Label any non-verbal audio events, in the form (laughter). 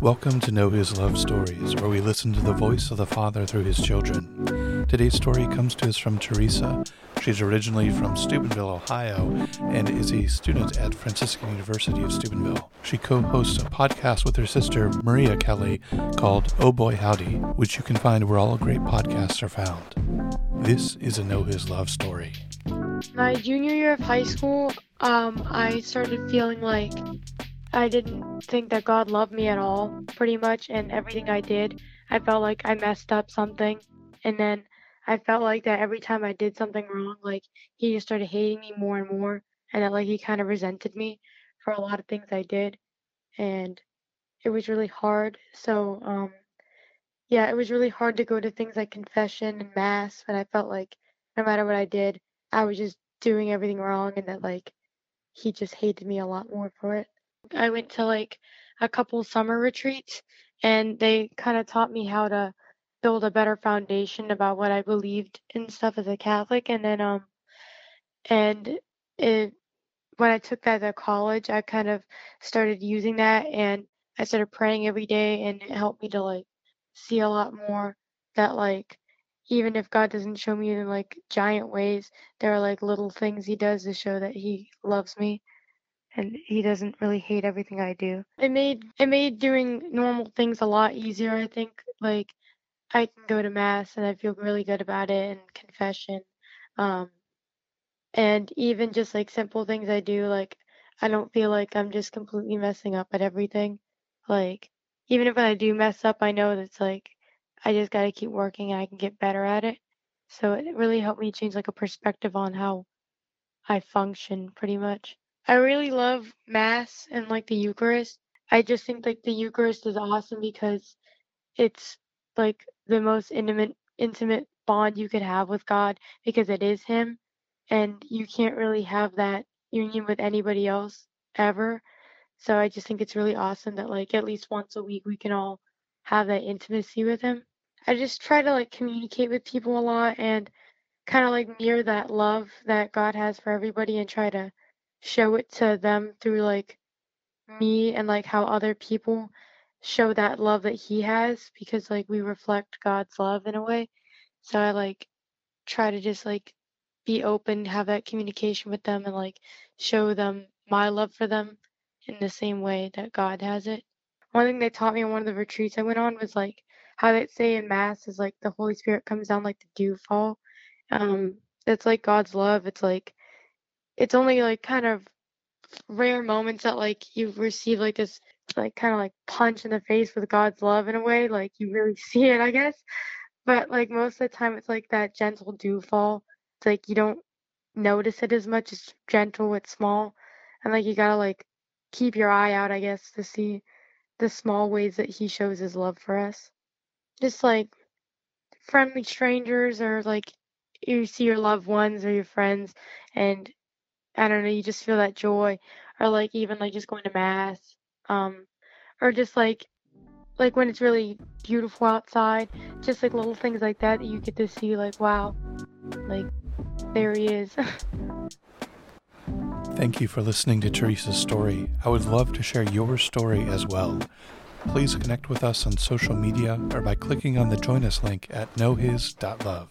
Welcome to Know His Love Stories, where we listen to the voice of the Father through His children. Today's story comes to us from Theresa. She's originally from Steubenville, Ohio, and is a student at Franciscan University of Steubenville. She co hosts a podcast with her sister, Maria Kelly, called Oh Boy Howdy, which you can find where all great podcasts are found. This is a Know His Love story. My junior year of high school, um, I started feeling like I didn't think that God loved me at all, pretty much, and everything I did, I felt like I messed up something. And then I felt like that every time I did something wrong, like he just started hating me more and more, and that like he kind of resented me for a lot of things I did. And it was really hard. So, um, yeah, it was really hard to go to things like confession and mass, but I felt like no matter what I did, I was just doing everything wrong, and that like he just hated me a lot more for it. I went to like a couple summer retreats and they kind of taught me how to build a better foundation about what I believed and stuff as a Catholic. And then, um, and it, when I took that to college, I kind of started using that and I started praying every day and it helped me to like see a lot more that like even if God doesn't show me in like giant ways, there are like little things he does to show that he loves me and he doesn't really hate everything I do. It made it made doing normal things a lot easier, I think. Like I can go to mass and I feel really good about it and confession. Um and even just like simple things I do, like I don't feel like I'm just completely messing up at everything. Like even if I do mess up, I know that's like I just got to keep working and I can get better at it. So it really helped me change like a perspective on how I function pretty much. I really love Mass and like the Eucharist. I just think like the Eucharist is awesome because it's like the most intimate intimate bond you could have with God because it is him and you can't really have that union with anybody else ever. So I just think it's really awesome that like at least once a week we can all have that intimacy with him. I just try to like communicate with people a lot and kind of like mirror that love that God has for everybody and try to show it to them through like me and like how other people show that love that he has because like we reflect God's love in a way. So I like try to just like be open, have that communication with them and like show them my love for them in the same way that God has it. One thing they taught me on one of the retreats I went on was like how they say in mass is like the Holy Spirit comes down like the dew fall. Um, it's like God's love. It's like it's only like kind of rare moments that like you receive like this like kind of like punch in the face with God's love in a way, like you really (laughs) see it, I guess. But like most of the time, it's like that gentle dew fall. It's like you don't notice it as much. It's gentle, it's small, and like you gotta like keep your eye out, I guess, to see the small ways that He shows His love for us. Just like friendly strangers, or like you see your loved ones or your friends, and I don't know, you just feel that joy, or like even like just going to mass, um, or just like like when it's really beautiful outside, just like little things like that that you get to see, like wow, like there he is. (laughs) Thank you for listening to Theresa's story. I would love to share your story as well. Please connect with us on social media or by clicking on the Join Us link at knowhis.love.